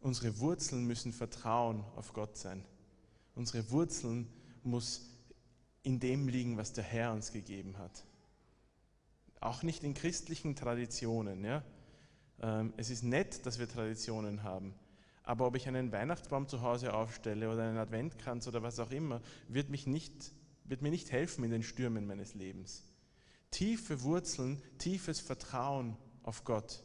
Unsere Wurzeln müssen Vertrauen auf Gott sein. Unsere Wurzeln muss in dem liegen, was der Herr uns gegeben hat. Auch nicht in christlichen Traditionen. Ja? Ähm, es ist nett, dass wir Traditionen haben. Aber ob ich einen Weihnachtsbaum zu Hause aufstelle oder einen Adventkranz oder was auch immer, wird, mich nicht, wird mir nicht helfen in den Stürmen meines Lebens. Tiefe Wurzeln, tiefes Vertrauen auf Gott,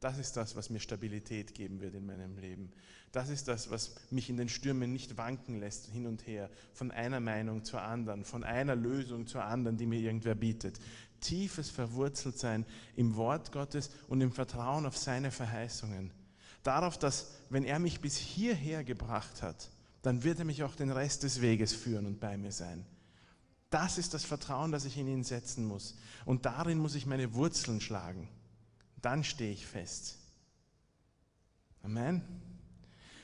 das ist das, was mir Stabilität geben wird in meinem Leben. Das ist das, was mich in den Stürmen nicht wanken lässt, hin und her, von einer Meinung zur anderen, von einer Lösung zur anderen, die mir irgendwer bietet. Tiefes Verwurzeltsein im Wort Gottes und im Vertrauen auf seine Verheißungen darauf, dass wenn er mich bis hierher gebracht hat, dann wird er mich auch den Rest des Weges führen und bei mir sein. Das ist das Vertrauen, das ich in ihn setzen muss. Und darin muss ich meine Wurzeln schlagen. Dann stehe ich fest. Amen.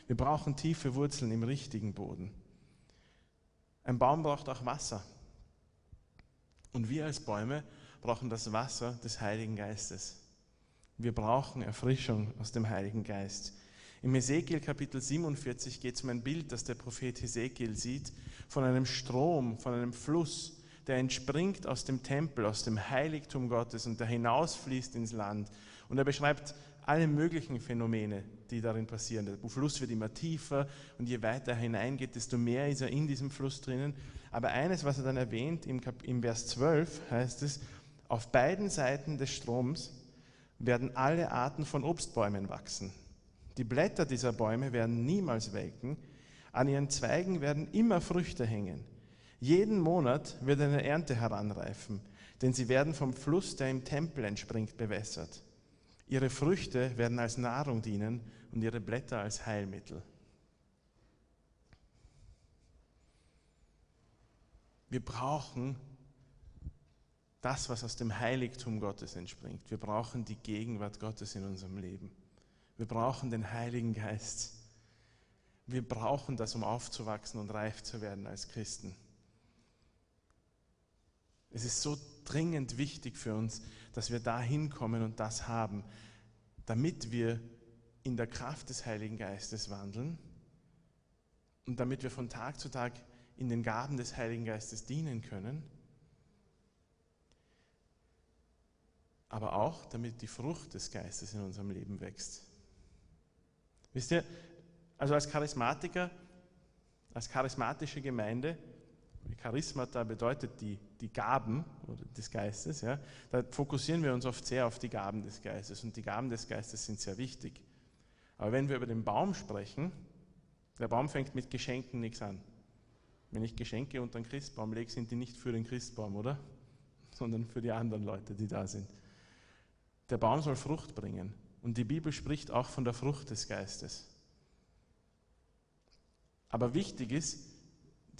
Wir brauchen tiefe Wurzeln im richtigen Boden. Ein Baum braucht auch Wasser. Und wir als Bäume brauchen das Wasser des Heiligen Geistes. Wir brauchen Erfrischung aus dem Heiligen Geist. Im Ezekiel Kapitel 47 geht es um ein Bild, das der Prophet Ezekiel sieht, von einem Strom, von einem Fluss, der entspringt aus dem Tempel, aus dem Heiligtum Gottes und der hinausfließt ins Land. Und er beschreibt alle möglichen Phänomene, die darin passieren. Der Fluss wird immer tiefer und je weiter er hineingeht, desto mehr ist er in diesem Fluss drinnen. Aber eines, was er dann erwähnt, im, Vers 12 heißt es, auf beiden Seiten des Stroms werden alle Arten von Obstbäumen wachsen. Die Blätter dieser Bäume werden niemals welken, an ihren Zweigen werden immer Früchte hängen. Jeden Monat wird eine Ernte heranreifen, denn sie werden vom Fluss, der im Tempel entspringt, bewässert. Ihre Früchte werden als Nahrung dienen und ihre Blätter als Heilmittel. Wir brauchen das, was aus dem Heiligtum Gottes entspringt. Wir brauchen die Gegenwart Gottes in unserem Leben. Wir brauchen den Heiligen Geist. Wir brauchen das, um aufzuwachsen und reif zu werden als Christen. Es ist so dringend wichtig für uns, dass wir da hinkommen und das haben, damit wir in der Kraft des Heiligen Geistes wandeln und damit wir von Tag zu Tag in den Gaben des Heiligen Geistes dienen können aber auch damit die Frucht des Geistes in unserem Leben wächst. Wisst ihr, also als Charismatiker, als charismatische Gemeinde, Charismata bedeutet die, die Gaben des Geistes, ja, da fokussieren wir uns oft sehr auf die Gaben des Geistes und die Gaben des Geistes sind sehr wichtig. Aber wenn wir über den Baum sprechen, der Baum fängt mit Geschenken nichts an. Wenn ich Geschenke unter den Christbaum lege, sind die nicht für den Christbaum, oder? Sondern für die anderen Leute, die da sind. Der Baum soll Frucht bringen. Und die Bibel spricht auch von der Frucht des Geistes. Aber wichtig ist,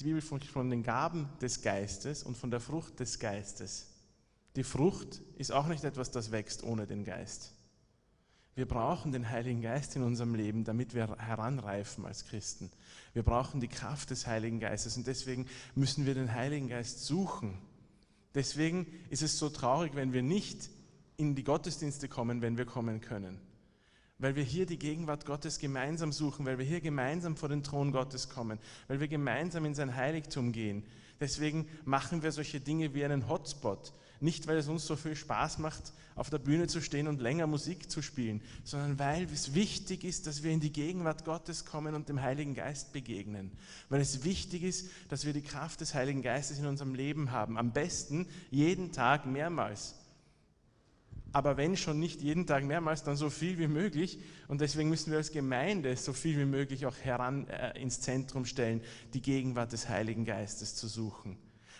die Bibel spricht von den Gaben des Geistes und von der Frucht des Geistes. Die Frucht ist auch nicht etwas, das wächst ohne den Geist. Wir brauchen den Heiligen Geist in unserem Leben, damit wir heranreifen als Christen. Wir brauchen die Kraft des Heiligen Geistes und deswegen müssen wir den Heiligen Geist suchen. Deswegen ist es so traurig, wenn wir nicht in die Gottesdienste kommen, wenn wir kommen können. Weil wir hier die Gegenwart Gottes gemeinsam suchen, weil wir hier gemeinsam vor den Thron Gottes kommen, weil wir gemeinsam in sein Heiligtum gehen. Deswegen machen wir solche Dinge wie einen Hotspot. Nicht, weil es uns so viel Spaß macht, auf der Bühne zu stehen und länger Musik zu spielen, sondern weil es wichtig ist, dass wir in die Gegenwart Gottes kommen und dem Heiligen Geist begegnen. Weil es wichtig ist, dass wir die Kraft des Heiligen Geistes in unserem Leben haben. Am besten jeden Tag mehrmals aber wenn schon nicht jeden Tag mehrmals, dann so viel wie möglich. Und deswegen müssen wir als Gemeinde so viel wie möglich auch heran äh, ins Zentrum stellen, die Gegenwart des Heiligen Geistes zu suchen.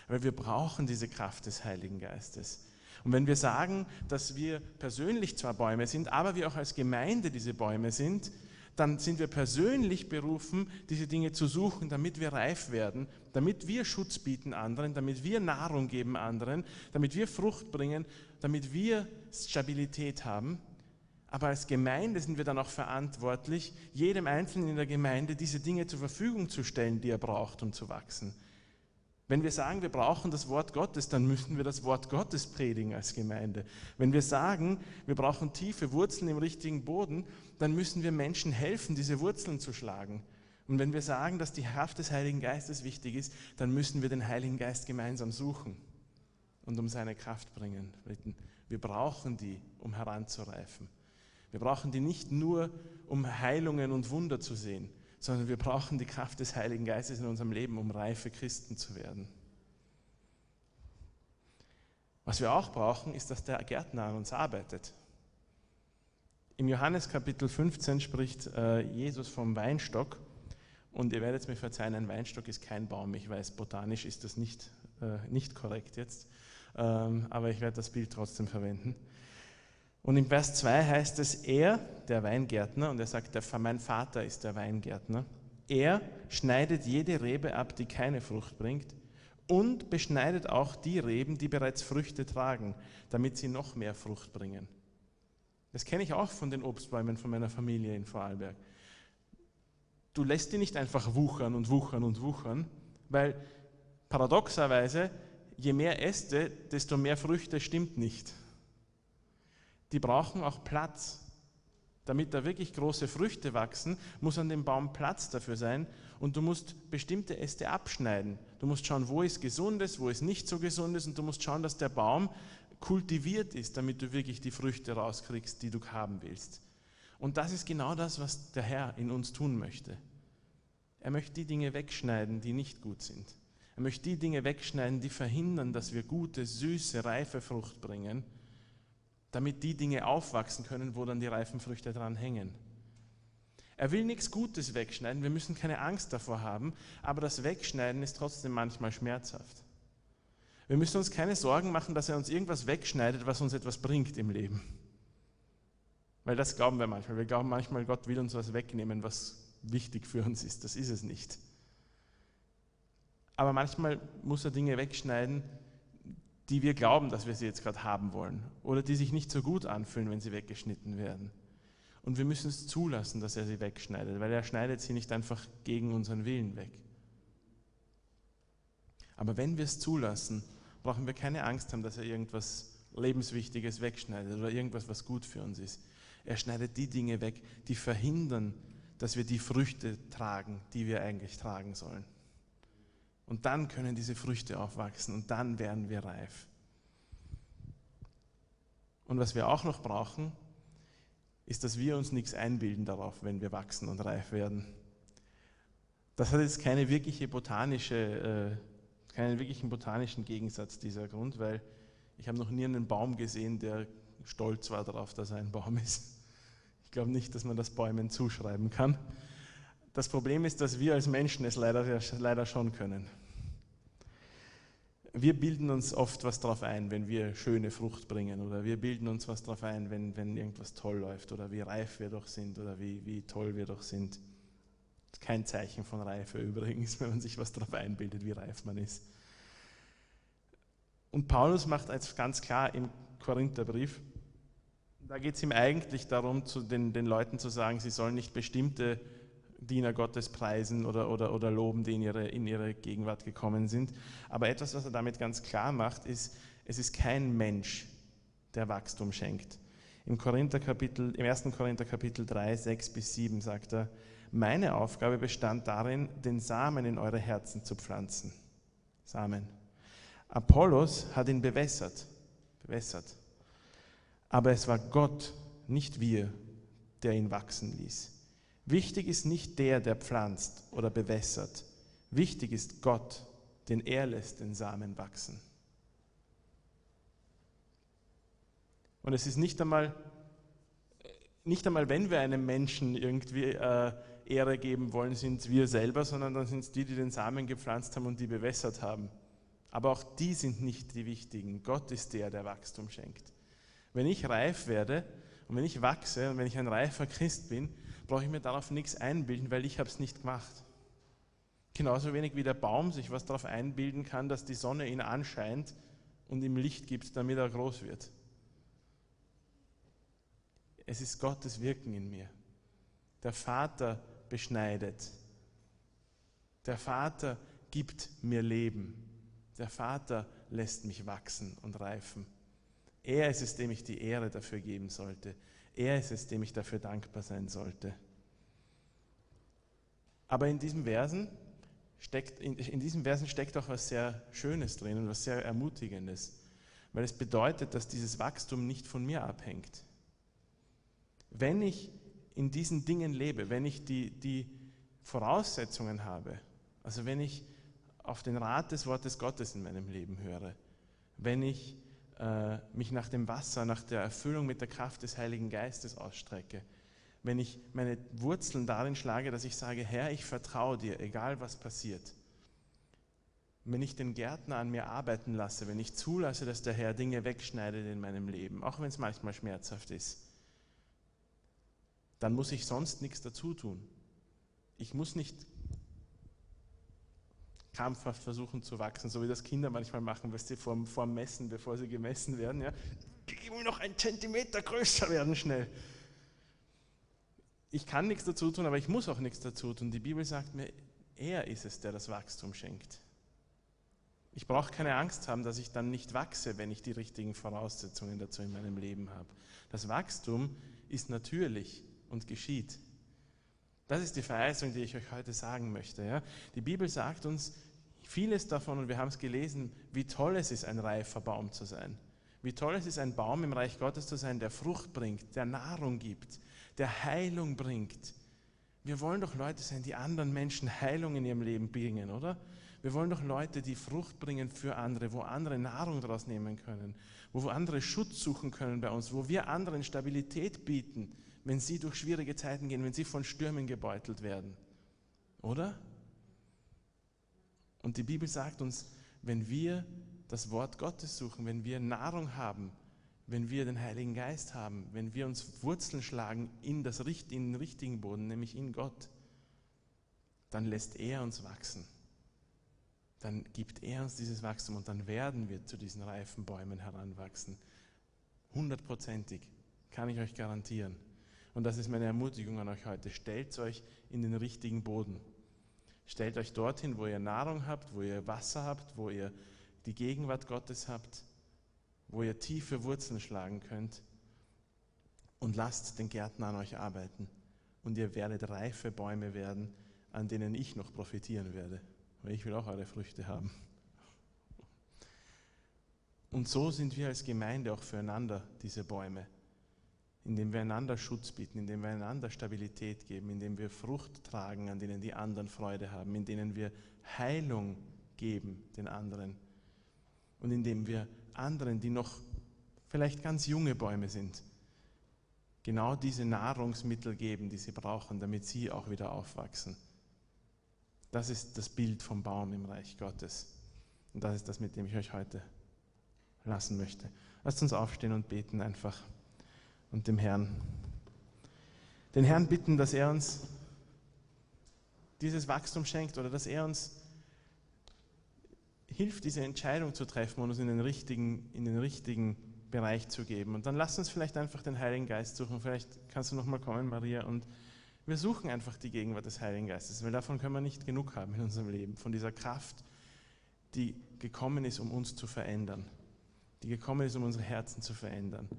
Weil wir brauchen diese Kraft des Heiligen Geistes. Und wenn wir sagen, dass wir persönlich zwar Bäume sind, aber wir auch als Gemeinde diese Bäume sind, dann sind wir persönlich berufen, diese Dinge zu suchen, damit wir reif werden, damit wir Schutz bieten anderen, damit wir Nahrung geben anderen, damit wir Frucht bringen, damit wir Stabilität haben. Aber als Gemeinde sind wir dann auch verantwortlich, jedem Einzelnen in der Gemeinde diese Dinge zur Verfügung zu stellen, die er braucht, um zu wachsen. Wenn wir sagen, wir brauchen das Wort Gottes, dann müssen wir das Wort Gottes predigen als Gemeinde. Wenn wir sagen, wir brauchen tiefe Wurzeln im richtigen Boden, dann müssen wir Menschen helfen, diese Wurzeln zu schlagen. Und wenn wir sagen, dass die Kraft des Heiligen Geistes wichtig ist, dann müssen wir den Heiligen Geist gemeinsam suchen und um seine Kraft bringen. Wir brauchen die, um heranzureifen. Wir brauchen die nicht nur, um Heilungen und Wunder zu sehen, sondern wir brauchen die Kraft des Heiligen Geistes in unserem Leben, um reife Christen zu werden. Was wir auch brauchen, ist, dass der Gärtner an uns arbeitet. Im Johannes Kapitel 15 spricht äh, Jesus vom Weinstock. Und ihr werdet mir verzeihen, ein Weinstock ist kein Baum. Ich weiß, botanisch ist das nicht, äh, nicht korrekt jetzt. Ähm, aber ich werde das Bild trotzdem verwenden. Und im Vers 2 heißt es, er, der Weingärtner, und er sagt, mein Vater ist der Weingärtner, er schneidet jede Rebe ab, die keine Frucht bringt, und beschneidet auch die Reben, die bereits Früchte tragen, damit sie noch mehr Frucht bringen. Das kenne ich auch von den Obstbäumen von meiner Familie in Vorarlberg. Du lässt die nicht einfach wuchern und wuchern und wuchern, weil paradoxerweise, je mehr Äste, desto mehr Früchte stimmt nicht die brauchen auch Platz. Damit da wirklich große Früchte wachsen, muss an dem Baum Platz dafür sein und du musst bestimmte Äste abschneiden. Du musst schauen, wo ist gesundes, wo ist nicht so gesundes und du musst schauen, dass der Baum kultiviert ist, damit du wirklich die Früchte rauskriegst, die du haben willst. Und das ist genau das, was der Herr in uns tun möchte. Er möchte die Dinge wegschneiden, die nicht gut sind. Er möchte die Dinge wegschneiden, die verhindern, dass wir gute, süße, reife Frucht bringen damit die Dinge aufwachsen können, wo dann die reifen Früchte dran hängen. Er will nichts Gutes wegschneiden, wir müssen keine Angst davor haben, aber das Wegschneiden ist trotzdem manchmal schmerzhaft. Wir müssen uns keine Sorgen machen, dass er uns irgendwas wegschneidet, was uns etwas bringt im Leben. Weil das glauben wir manchmal. Wir glauben manchmal, Gott will uns was wegnehmen, was wichtig für uns ist. Das ist es nicht. Aber manchmal muss er Dinge wegschneiden, die wir glauben, dass wir sie jetzt gerade haben wollen oder die sich nicht so gut anfühlen, wenn sie weggeschnitten werden. Und wir müssen es zulassen, dass er sie wegschneidet, weil er schneidet sie nicht einfach gegen unseren Willen weg. Aber wenn wir es zulassen, brauchen wir keine Angst haben, dass er irgendwas Lebenswichtiges wegschneidet oder irgendwas, was gut für uns ist. Er schneidet die Dinge weg, die verhindern, dass wir die Früchte tragen, die wir eigentlich tragen sollen. Und dann können diese Früchte aufwachsen und dann werden wir reif. Und was wir auch noch brauchen, ist, dass wir uns nichts einbilden darauf, wenn wir wachsen und reif werden. Das hat jetzt keine wirkliche botanische, äh, keinen wirklichen botanischen Gegensatz, dieser Grund, weil ich habe noch nie einen Baum gesehen, der stolz war darauf, dass er ein Baum ist. Ich glaube nicht, dass man das Bäumen zuschreiben kann. Das Problem ist, dass wir als Menschen es leider, leider schon können. Wir bilden uns oft was darauf ein, wenn wir schöne Frucht bringen oder wir bilden uns was darauf ein, wenn, wenn irgendwas toll läuft oder wie reif wir doch sind oder wie, wie toll wir doch sind. Kein Zeichen von Reife übrigens, wenn man sich was darauf einbildet, wie reif man ist. Und Paulus macht als ganz klar im Korintherbrief, da geht es ihm eigentlich darum, zu den, den Leuten zu sagen, sie sollen nicht bestimmte Diener Gottes preisen oder, oder, oder loben, die in ihre, in ihre Gegenwart gekommen sind. Aber etwas, was er damit ganz klar macht, ist, es ist kein Mensch, der Wachstum schenkt. Im, Korinther Kapitel, Im 1. Korinther Kapitel 3, 6 bis 7 sagt er, meine Aufgabe bestand darin, den Samen in eure Herzen zu pflanzen. Samen. Apollos hat ihn bewässert, bewässert. Aber es war Gott, nicht wir, der ihn wachsen ließ. Wichtig ist nicht der, der pflanzt oder bewässert. Wichtig ist Gott, den er lässt den Samen wachsen. Und es ist nicht einmal, nicht einmal, wenn wir einem Menschen irgendwie äh, Ehre geben wollen, sind wir selber, sondern dann sind es die, die den Samen gepflanzt haben und die bewässert haben. Aber auch die sind nicht die wichtigen. Gott ist der, der Wachstum schenkt. Wenn ich reif werde und wenn ich wachse und wenn ich ein reifer Christ bin, brauche ich mir darauf nichts einbilden, weil ich habe es nicht gemacht. Genauso wenig wie der Baum sich was darauf einbilden kann, dass die Sonne ihn anscheint und ihm Licht gibt, damit er groß wird. Es ist Gottes Wirken in mir. Der Vater beschneidet. Der Vater gibt mir Leben. Der Vater lässt mich wachsen und reifen. Er ist es, dem ich die Ehre dafür geben sollte. Er ist es, dem ich dafür dankbar sein sollte. Aber in diesen Versen steckt, in, in diesen Versen steckt auch was sehr Schönes drin und was sehr Ermutigendes, weil es bedeutet, dass dieses Wachstum nicht von mir abhängt. Wenn ich in diesen Dingen lebe, wenn ich die, die Voraussetzungen habe, also wenn ich auf den Rat des Wortes Gottes in meinem Leben höre, wenn ich äh, mich nach dem Wasser, nach der Erfüllung mit der Kraft des Heiligen Geistes ausstrecke, wenn ich meine Wurzeln darin schlage, dass ich sage, Herr, ich vertraue dir, egal was passiert. Wenn ich den Gärtner an mir arbeiten lasse, wenn ich zulasse, dass der Herr Dinge wegschneidet in meinem Leben, auch wenn es manchmal schmerzhaft ist, dann muss ich sonst nichts dazu tun. Ich muss nicht krampfhaft versuchen zu wachsen, so wie das Kinder manchmal machen, weißt du, vor, vor Messen, bevor sie gemessen werden. Ja. Ich will noch einen Zentimeter größer werden schnell. Ich kann nichts dazu tun, aber ich muss auch nichts dazu tun. Die Bibel sagt mir, er ist es, der das Wachstum schenkt. Ich brauche keine Angst haben, dass ich dann nicht wachse, wenn ich die richtigen Voraussetzungen dazu in meinem Leben habe. Das Wachstum ist natürlich und geschieht. Das ist die Verheißung, die ich euch heute sagen möchte. Ja? Die Bibel sagt uns vieles davon, und wir haben es gelesen, wie toll es ist, ein reifer Baum zu sein. Wie toll es ist, ein Baum im Reich Gottes zu sein, der Frucht bringt, der Nahrung gibt, der Heilung bringt. Wir wollen doch Leute sein, die anderen Menschen Heilung in ihrem Leben bringen, oder? Wir wollen doch Leute, die Frucht bringen für andere, wo andere Nahrung daraus nehmen können, wo andere Schutz suchen können bei uns, wo wir anderen Stabilität bieten, wenn sie durch schwierige Zeiten gehen, wenn sie von Stürmen gebeutelt werden. Oder? Und die Bibel sagt uns, wenn wir das Wort Gottes suchen, wenn wir Nahrung haben, wenn wir den Heiligen Geist haben, wenn wir uns Wurzeln schlagen in, das, in den richtigen Boden, nämlich in Gott, dann lässt er uns wachsen. Dann gibt er uns dieses Wachstum und dann werden wir zu diesen reifen Bäumen heranwachsen. Hundertprozentig, kann ich euch garantieren. Und das ist meine Ermutigung an euch heute. Stellt euch in den richtigen Boden. Stellt euch dorthin, wo ihr Nahrung habt, wo ihr Wasser habt, wo ihr die Gegenwart Gottes habt, wo ihr tiefe Wurzeln schlagen könnt und lasst den Gärtner an euch arbeiten. Und ihr werdet reife Bäume werden, an denen ich noch profitieren werde, weil ich will auch eure Früchte haben. Und so sind wir als Gemeinde auch füreinander diese Bäume indem wir einander Schutz bieten, indem wir einander Stabilität geben, indem wir Frucht tragen, an denen die anderen Freude haben, in denen wir Heilung geben den anderen und indem wir anderen, die noch vielleicht ganz junge Bäume sind, genau diese Nahrungsmittel geben, die sie brauchen, damit sie auch wieder aufwachsen. Das ist das Bild vom Baum im Reich Gottes. Und das ist das, mit dem ich euch heute lassen möchte. Lasst uns aufstehen und beten einfach und dem Herrn, den Herrn bitten, dass er uns dieses Wachstum schenkt oder dass er uns hilft, diese Entscheidung zu treffen und uns in den richtigen, in den richtigen Bereich zu geben. Und dann lass uns vielleicht einfach den Heiligen Geist suchen. Vielleicht kannst du nochmal kommen, Maria, und wir suchen einfach die Gegenwart des Heiligen Geistes, weil davon können wir nicht genug haben in unserem Leben, von dieser Kraft, die gekommen ist, um uns zu verändern, die gekommen ist, um unsere Herzen zu verändern.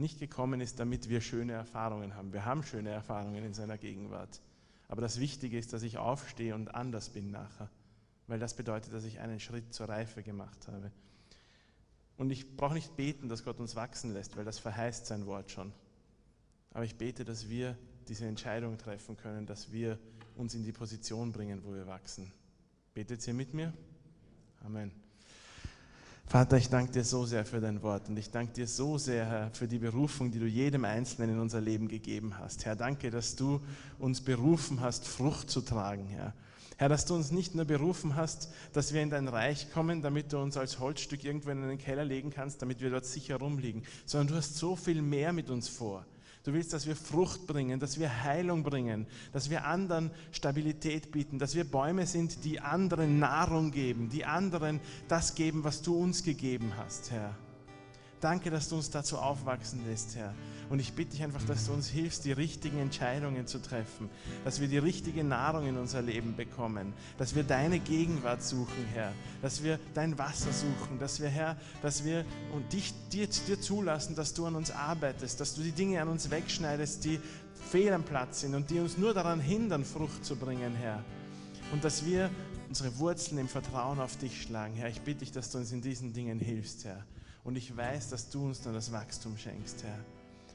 Nicht gekommen ist, damit wir schöne Erfahrungen haben. Wir haben schöne Erfahrungen in seiner Gegenwart. Aber das Wichtige ist, dass ich aufstehe und anders bin nachher, weil das bedeutet, dass ich einen Schritt zur Reife gemacht habe. Und ich brauche nicht beten, dass Gott uns wachsen lässt, weil das verheißt sein Wort schon. Aber ich bete, dass wir diese Entscheidung treffen können, dass wir uns in die Position bringen, wo wir wachsen. Betet ihr mit mir? Amen. Vater, ich danke dir so sehr für dein Wort und ich danke dir so sehr, Herr, für die Berufung, die du jedem Einzelnen in unser Leben gegeben hast. Herr, danke, dass du uns berufen hast, Frucht zu tragen, Herr. Herr, dass du uns nicht nur berufen hast, dass wir in dein Reich kommen, damit du uns als Holzstück irgendwo in den Keller legen kannst, damit wir dort sicher rumliegen, sondern du hast so viel mehr mit uns vor. Du willst, dass wir Frucht bringen, dass wir Heilung bringen, dass wir anderen Stabilität bieten, dass wir Bäume sind, die anderen Nahrung geben, die anderen das geben, was du uns gegeben hast, Herr. Danke, dass du uns dazu aufwachsen lässt, Herr. Und ich bitte dich einfach, dass du uns hilfst, die richtigen Entscheidungen zu treffen, dass wir die richtige Nahrung in unser Leben bekommen, dass wir deine Gegenwart suchen, Herr, dass wir dein Wasser suchen, dass wir, Herr, dass wir und dich dir, dir zulassen, dass du an uns arbeitest, dass du die Dinge an uns wegschneidest, die fehl am Platz sind und die uns nur daran hindern, Frucht zu bringen, Herr. Und dass wir unsere Wurzeln im Vertrauen auf dich schlagen, Herr. Ich bitte dich, dass du uns in diesen Dingen hilfst, Herr. Und ich weiß, dass du uns dann das Wachstum schenkst, Herr.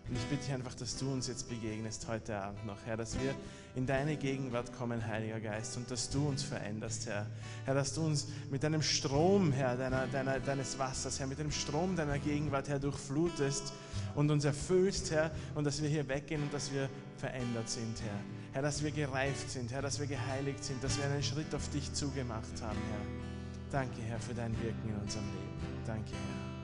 Und ich bitte dich einfach, dass du uns jetzt begegnest heute Abend noch, Herr, dass wir in deine Gegenwart kommen, Heiliger Geist, und dass du uns veränderst, Herr. Herr, dass du uns mit deinem Strom, Herr, deiner, deiner, deines Wassers, Herr, mit dem Strom deiner Gegenwart, Herr, durchflutest und uns erfüllst, Herr, und dass wir hier weggehen und dass wir verändert sind, Herr. Herr, dass wir gereift sind, Herr, dass wir geheiligt sind, dass wir einen Schritt auf dich zugemacht haben, Herr. Danke, Herr, für dein Wirken in unserem Leben. Danke, Herr.